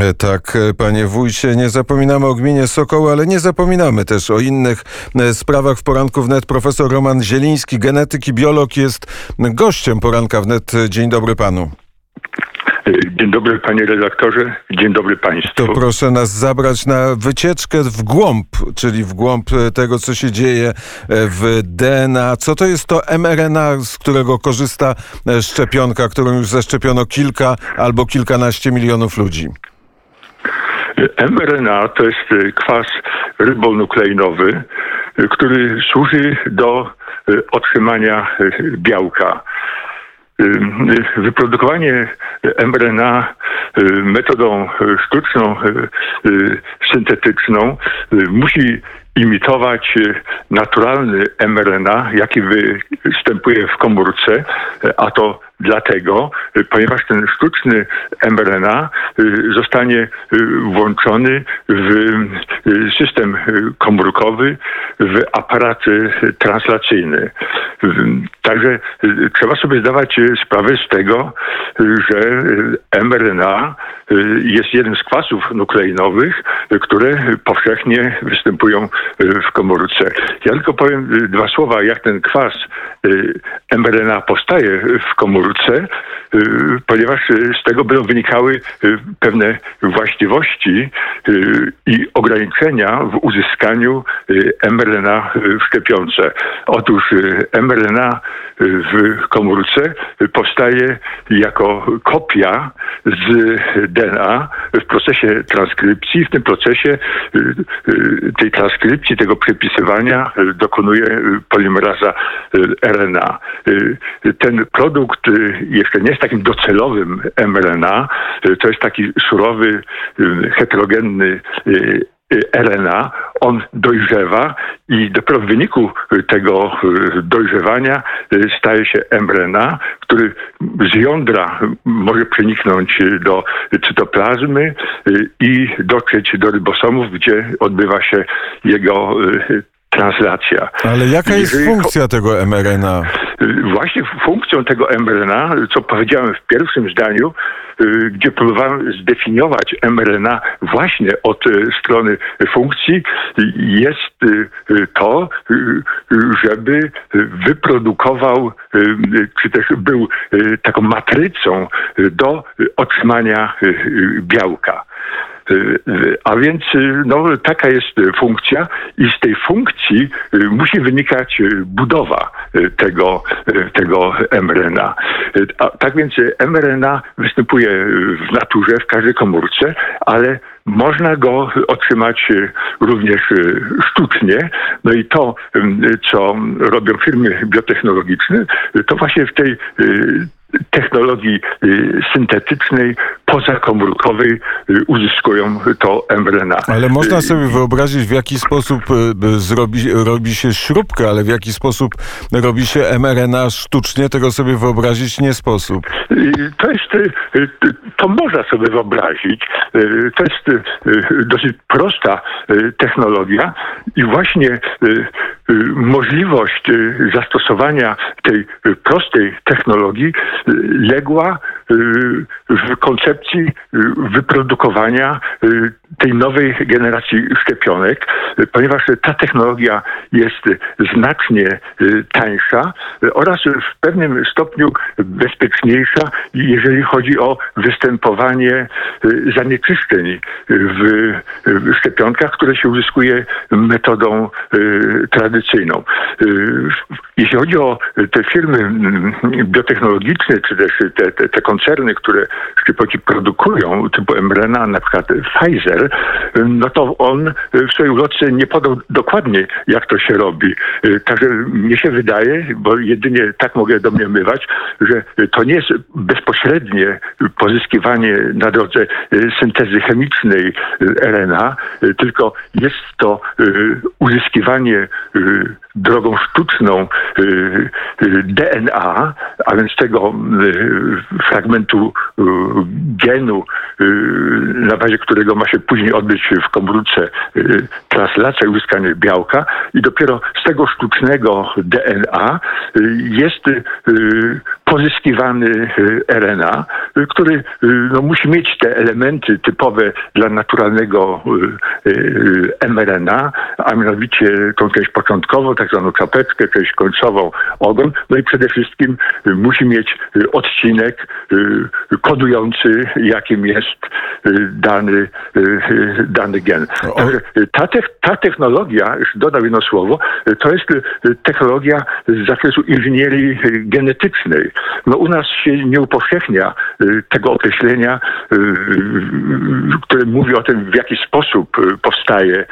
E, tak, e, panie wójcie, nie zapominamy o gminie Sokoły, ale nie zapominamy też o innych e, sprawach w poranku wnet. Profesor Roman Zieliński, genetyk i biolog, jest gościem poranka wnet. Dzień dobry panu. Dzień dobry panie redaktorze, dzień dobry państwu. To proszę nas zabrać na wycieczkę w głąb, czyli w głąb tego, co się dzieje w DNA. Co to jest to mRNA, z którego korzysta szczepionka, którą już zaszczepiono kilka albo kilkanaście milionów ludzi? mRNA to jest y, kwas rybonukleinowy, y, który służy do y, otrzymania białka. Wyprodukowanie mRNA metodą sztuczną, syntetyczną musi imitować naturalny mRNA, jaki występuje w komórce, a to dlatego, ponieważ ten sztuczny mRNA y, zostanie y, włączony w y, system komórkowy, w aparat translacyjny. Także trzeba sobie zdawać sprawę z tego, że mRNA jest jednym z kwasów nukleinowych, które powszechnie występują w komórce. Ja tylko powiem dwa słowa, jak ten kwas mRNA powstaje w komórce komórce, y, ponieważ y, z tego będą wynikały y, pewne właściwości i ograniczenia w uzyskaniu mRNA w szczepionce. Otóż mRNA w komórce powstaje jako kopia z DNA w procesie transkrypcji. W tym procesie tej transkrypcji, tego przepisywania dokonuje polimeraza RNA. Ten produkt jeszcze nie jest takim docelowym mRNA, to jest taki surowy, heterogenny RNA, on dojrzewa i dopiero w wyniku tego dojrzewania staje się mRNA, który z jądra może przeniknąć do cytoplazmy i dotrzeć do rybosomów, gdzie odbywa się jego translacja. Ale jaka jest Jeżeli funkcja tego mRNA? Właśnie funkcją tego mRNA, co powiedziałem w pierwszym zdaniu, y, gdzie próbowałem zdefiniować mRNA właśnie od y, strony funkcji, jest y, to, żeby wyprodukował, czy też był taką matrycą do otrzymania białka. A więc no, taka jest funkcja i z tej funkcji musi wynikać budowa tego, tego mRNA. Tak więc mRNA występuje w naturze, w każdej komórce, ale można go otrzymać również sztucznie. No i to, co robią firmy biotechnologiczne, to właśnie w tej technologii y, syntetycznej, pozakomórkowej y, uzyskują to mRNA. Ale można y, sobie wyobrazić, w jaki sposób zrobi, robi się śrubkę, ale w jaki sposób robi się mRNA sztucznie, tego sobie wyobrazić nie sposób. To jest, to można sobie wyobrazić. To jest dosyć prosta technologia i właśnie możliwość zastosowania tej prostej technologii legła w koncepcji wyprodukowania tej nowej generacji szczepionek, ponieważ ta technologia jest znacznie tańsza oraz w pewnym stopniu bezpieczniejsza, jeżeli chodzi o występowanie zanieczyszczeń w szczepionkach, które się uzyskuje metodą tradycyjną. Jeśli chodzi o te firmy biotechnologiczne, czy też te, te, te koncerny, które szczypoci produkują, typu mRNA, na przykład Pfizer, no to on w swojej ulotce nie podał dokładnie, jak to się robi. Także mnie się wydaje, bo jedynie tak mogę domniemywać, że to nie jest bezpośrednie pozyskiwanie na drodze syntezy chemicznej RNA, tylko jest to uzyskiwanie drogą sztuczną DNA, a więc tego fragmentu genu, na bazie którego ma się później odbyć w komórce translacja i uzyskanie białka i dopiero z tego sztucznego DNA jest pozyskiwany RNA, który no, musi mieć te elementy typowe dla naturalnego mRNA, a mianowicie tą część początkową, tak zwaną czapeczkę, część końcową, ogon, no i przede wszystkim musi mieć odcinek kodujący, jakim jest dany, dany gen. Także ta, te, ta technologia, już dodam jedno słowo, to jest technologia z zakresu inżynierii genetycznej. No u nas się nie upowszechnia tego określenia, które mówi o tym, w jaki sposób powstaje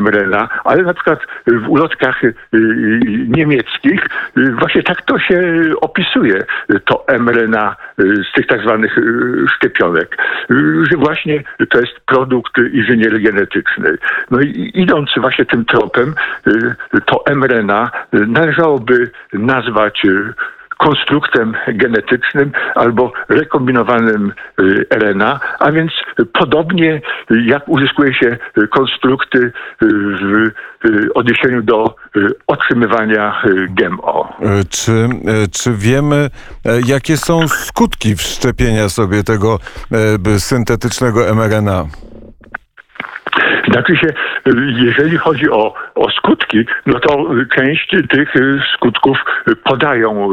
mRNA, ale na przykład w ulotkach niemieckich właśnie tak to się opisuje, to mRNA z tych tak zwanych szczepionek, że właśnie to jest produkt inżynierii genetycznej. No i idąc właśnie tym tropem, to mRNA należałoby nazwać konstruktem genetycznym albo rekombinowanym y, RNA, a więc podobnie jak uzyskuje się konstrukty w odniesieniu do otrzymywania GMO. Czy, czy wiemy, jakie są skutki wszczepienia sobie tego syntetycznego mRNA? Znaczy się, jeżeli chodzi o, o skutki, no to część tych skutków podają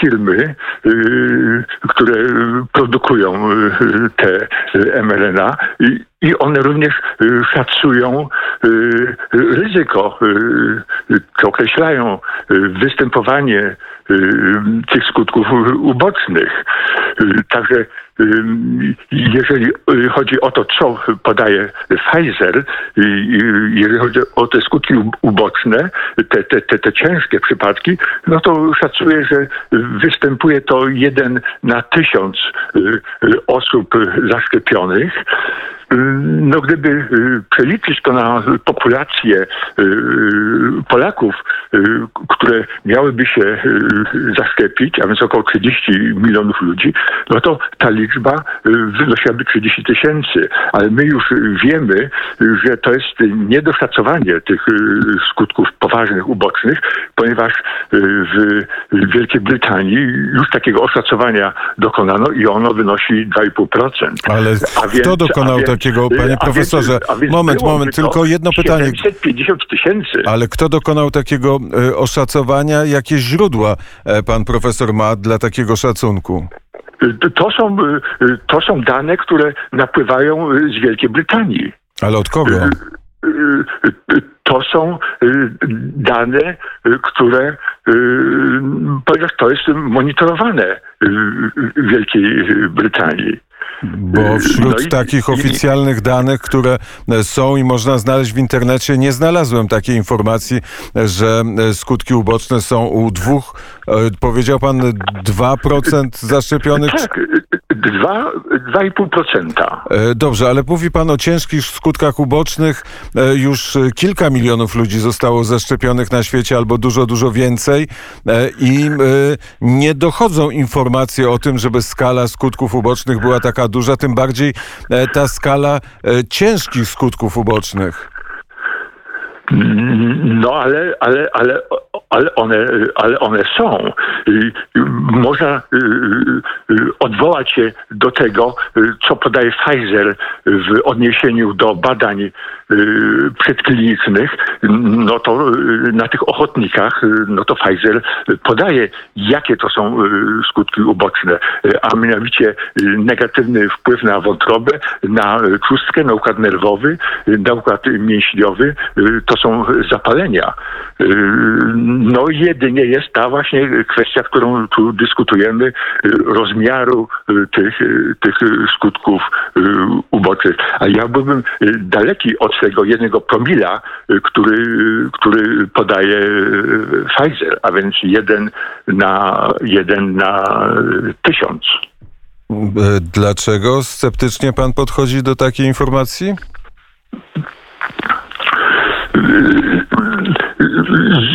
firmy, które produkują te mRNA i, one również szacują ryzyko, określają występowanie tych skutków ubocznych. Także jeżeli chodzi o to, co podaje Pfizer, jeżeli chodzi o te skutki uboczne, te, te, te, te ciężkie przypadki, no to szacuję, że występuje to jeden na tysiąc osób zaszczepionych. No gdyby przeliczyć to na populację Polaków, które miałyby się zaszczepić, a więc około 30 milionów ludzi, no to ta liczba wynosiłaby 30 tysięcy. Ale my już wiemy, że to jest niedoszacowanie tych skutków poważnych, ubocznych, ponieważ w Wielkiej Brytanii już takiego oszacowania dokonano i ono wynosi 2,5%. Ale a więc, kto dokonał takiego, panie profesorze? Więc moment, moment, tylko jedno pytanie. 750 tysięcy. Ale kto dokonał takiego oszacowania? Jakie źródła pan profesor ma dla takiego szacunku? To są, to są dane, które napływają z Wielkiej Brytanii. Ale od kogo? To są dane, które, ponieważ to jest monitorowane w Wielkiej Brytanii. Bo wśród no i, takich oficjalnych danych, które są i można znaleźć w internecie, nie znalazłem takiej informacji, że skutki uboczne są u dwóch, e, powiedział pan 2% zaszczepionych? Tak, 2,5%. E, dobrze, ale mówi pan o ciężkich skutkach ubocznych. E, już kilka milionów ludzi zostało zaszczepionych na świecie, albo dużo, dużo więcej. I nie dochodzą informacje o tym, żeby skala skutków ubocznych była taka duża, tym bardziej e, ta skala e, ciężkich skutków ubocznych. No ale, ale, ale, ale, one, ale one są. Można y, y, odwołać się do tego, co podaje Pfizer w odniesieniu do badań przedklinicznych. No to na tych ochotnikach, no to Pfizer podaje, jakie to są skutki uboczne, a mianowicie negatywny wpływ na wątrobę, na trzustkę, na układ nerwowy, na układ mięśniowy. To są zapalenia. Y, no jedynie jest ta właśnie kwestia, którą tu dyskutujemy, y, rozmiaru y, tych, tych skutków ubocznych. A ja byłbym daleki od tego jednego promila, który, który podaje Pfizer, a więc jeden na, jeden na tysiąc. Dlaczego sceptycznie pan podchodzi do takiej informacji?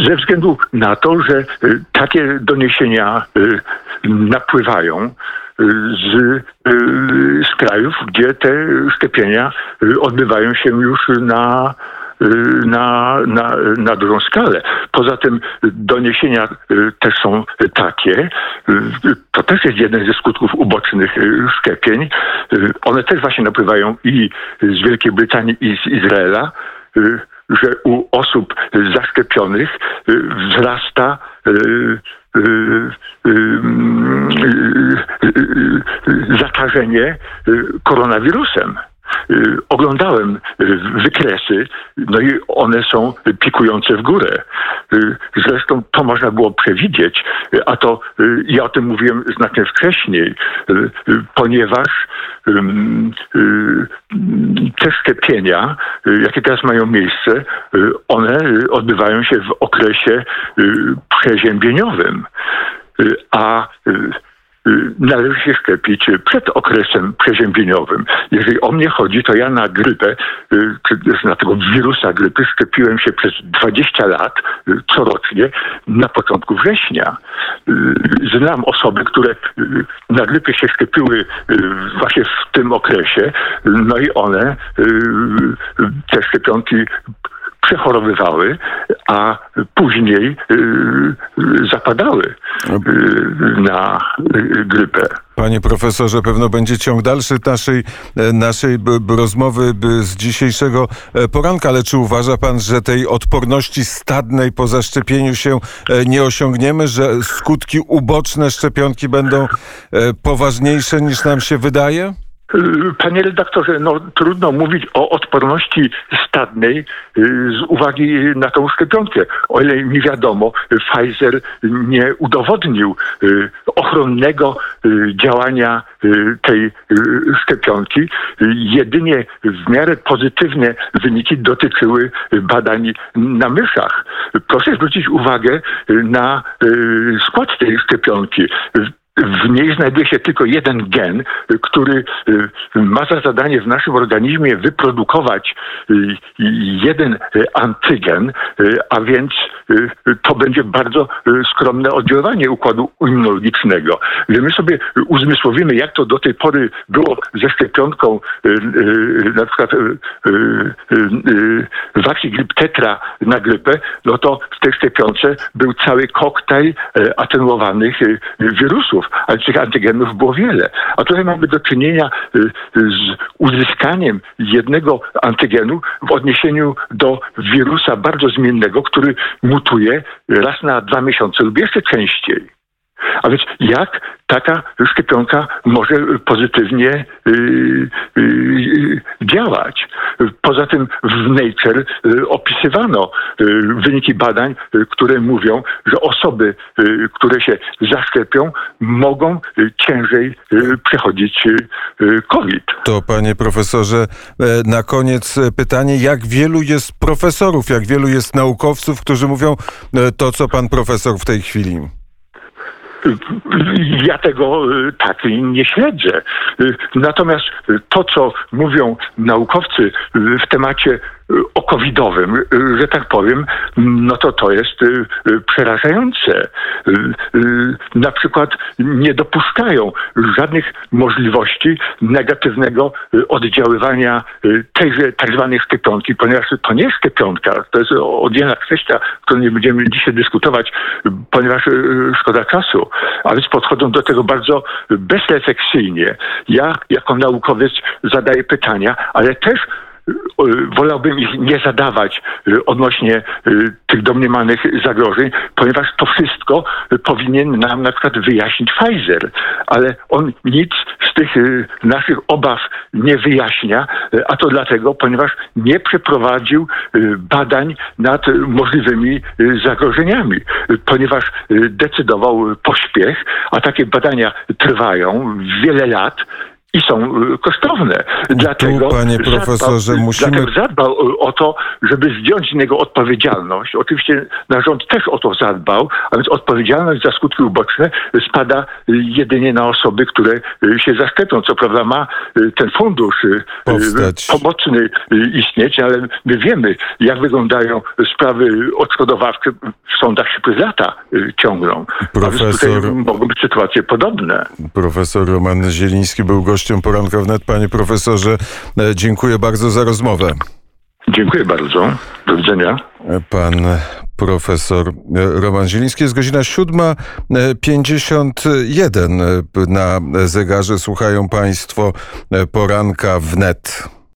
Ze względu na to, że takie doniesienia napływają z, z krajów, gdzie te szczepienia odbywają się już na na, na, na dużą skalę. Poza tym doniesienia też są takie, to też jest jeden ze skutków ubocznych szczepień. One też właśnie napływają i z Wielkiej Brytanii, i z Izraela że u osób zaszczepionych wzrasta zakażenie koronawirusem. Y, oglądałem y, wykresy, no i one są pikujące w górę. Y, zresztą to można było przewidzieć, a to ja o tym mówiłem znacznie wcześniej, ponieważ te szczepienia, jakie teraz mają miejsce, one odbywają się w okresie przeziębieniowym. A należy się szczepić przed okresem przeziębieniowym. Jeżeli o mnie chodzi, to ja na grypę, y, na tego wirusa grypy szczepiłem się przez 20 lat y, corocznie na początku września. Znam osoby, które na grypę się szczepiły właśnie w tym okresie, no i one te szczepionki przechorowywały, a później y, zapadały y, na grypę. Panie profesorze, pewno będzie ciąg dalszy naszej, naszej rozmowy z dzisiejszego e, poranka, ale czy uważa pan, że tej odporności stadnej po zaszczepieniu się e, nie osiągniemy, że skutki uboczne szczepionki będą e, poważniejsze niż nam się wydaje? Panie redaktorze, no trudno mówić o odporności stadnej y, z uwagi na tą szczepionkę. O ile mi wiadomo, Pfizer nie udowodnił y, ochronnego y, działania tej szczepionki. Jedynie w miarę pozytywne wyniki dotyczyły badań na myszach. Proszę zwrócić uwagę na skład tej szczepionki w niej znajduje się tylko jeden gen, który y, ma za zadanie w naszym organizmie wyprodukować y, jeden y, antygen, a więc to będzie bardzo skromne oddziaływanie układu immunologicznego. My sobie uzmysłowimy, jak to do tej pory było ze szczepionką na przykład Vaxi-Grip Tetra na grypę, no to w tej szczepionce był cały koktajl atenuowanych wirusów ale tych antygenów było wiele. A tutaj mamy do czynienia y, z uzyskaniem jednego antygenu w odniesieniu do wirusa bardzo zmiennego, który mutuje raz na dwa miesiące lub jeszcze częściej. A więc jak taka szczepionka może pozytywnie yy, yy, działać? Poza tym w Nature yy, opisywano y, wyniki badań, y, które mówią, że osoby, y, które się zaszczepią, mogą ciężej przechodzić COVID. To panie profesorze, e, na koniec pytanie, jak wielu jest profesorów, jak wielu jest naukowców, którzy mówią e, to, co pan profesor w tej chwili? Ja tego y, tak nie śledzę. Y, natomiast to, co mówią naukowcy y, w temacie o covidowym, że tak powiem, no to to jest przerażające. Na przykład nie dopuszczają żadnych możliwości negatywnego oddziaływania tejże tak zwanej szczepionki, ponieważ to nie jest szczepionka, to jest oddzielna kwestia, którą nie będziemy dzisiaj dyskutować, ponieważ szkoda czasu a więc podchodzą do tego bardzo bezrefleksyjnie. Ja jako naukowiec zadaję pytania, ale też wolałbym ich nie zadawać y, odnośnie y, tych domniemanych zagrożeń, ponieważ to wszystko powinien nam na przykład wyjaśnić Pfizer, ale on nic z tych y, naszych obaw nie wyjaśnia, a to dlatego, ponieważ nie przeprowadził badań nad możliwymi zagrożeniami, ponieważ decydował pośpiech, a takie badania trwają wiele lat i są y, kosztowne. Dlatego panie profesorze, zadbał, musimy- Dlatego zadbał o to, żeby zdjąć z niego odpowiedzialność. Oczywiście nasz rząd też o to zadbał, a więc odpowiedzialność za skutki uboczne spada jedynie na osoby, które y, się zaszczepią. Co prawda ma y, ten fundusz Powstać. pomocny istnieć, ale my wiemy, jak wyglądają sprawy odszkodowawcze w sądach się przez lata ciągną. A więc Profesor- tutaj mogą być sytuacje podobne. Profesor Roman Zieliński był gościem poranka wnet. Panie profesorze, e, dziękuję bardzo za rozmowę. Dziękuję bardzo. Do widzenia. Pan profesor e, Roman Zieliński. Jest godzina 7.51 na zegarze. Słuchają Państwo e, poranka wnet.